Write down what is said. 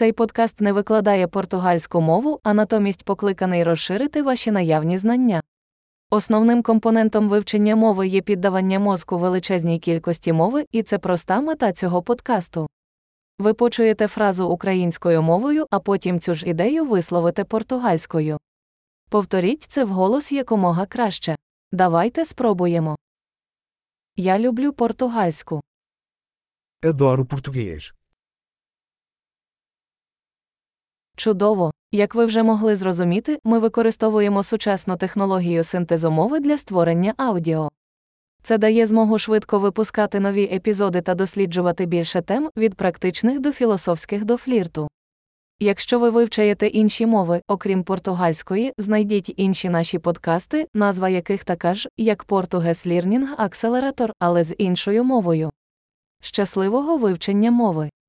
Цей подкаст не викладає португальську мову, а натомість покликаний розширити ваші наявні знання. Основним компонентом вивчення мови є піддавання мозку величезній кількості мови, і це проста мета цього подкасту. Ви почуєте фразу українською мовою, а потім цю ж ідею висловите португальською. Повторіть це вголос якомога краще. Давайте спробуємо. Я люблю португальську. Adoro português. Чудово! Як ви вже могли зрозуміти, ми використовуємо сучасну технологію синтезу мови для створення аудіо. Це дає змогу швидко випускати нові епізоди та досліджувати більше тем від практичних до філософських до флірту. Якщо ви вивчаєте інші мови, окрім португальської, знайдіть інші наші подкасти, назва яких така ж, як Portuguese Learning Accelerator, але з іншою мовою. Щасливого вивчення мови!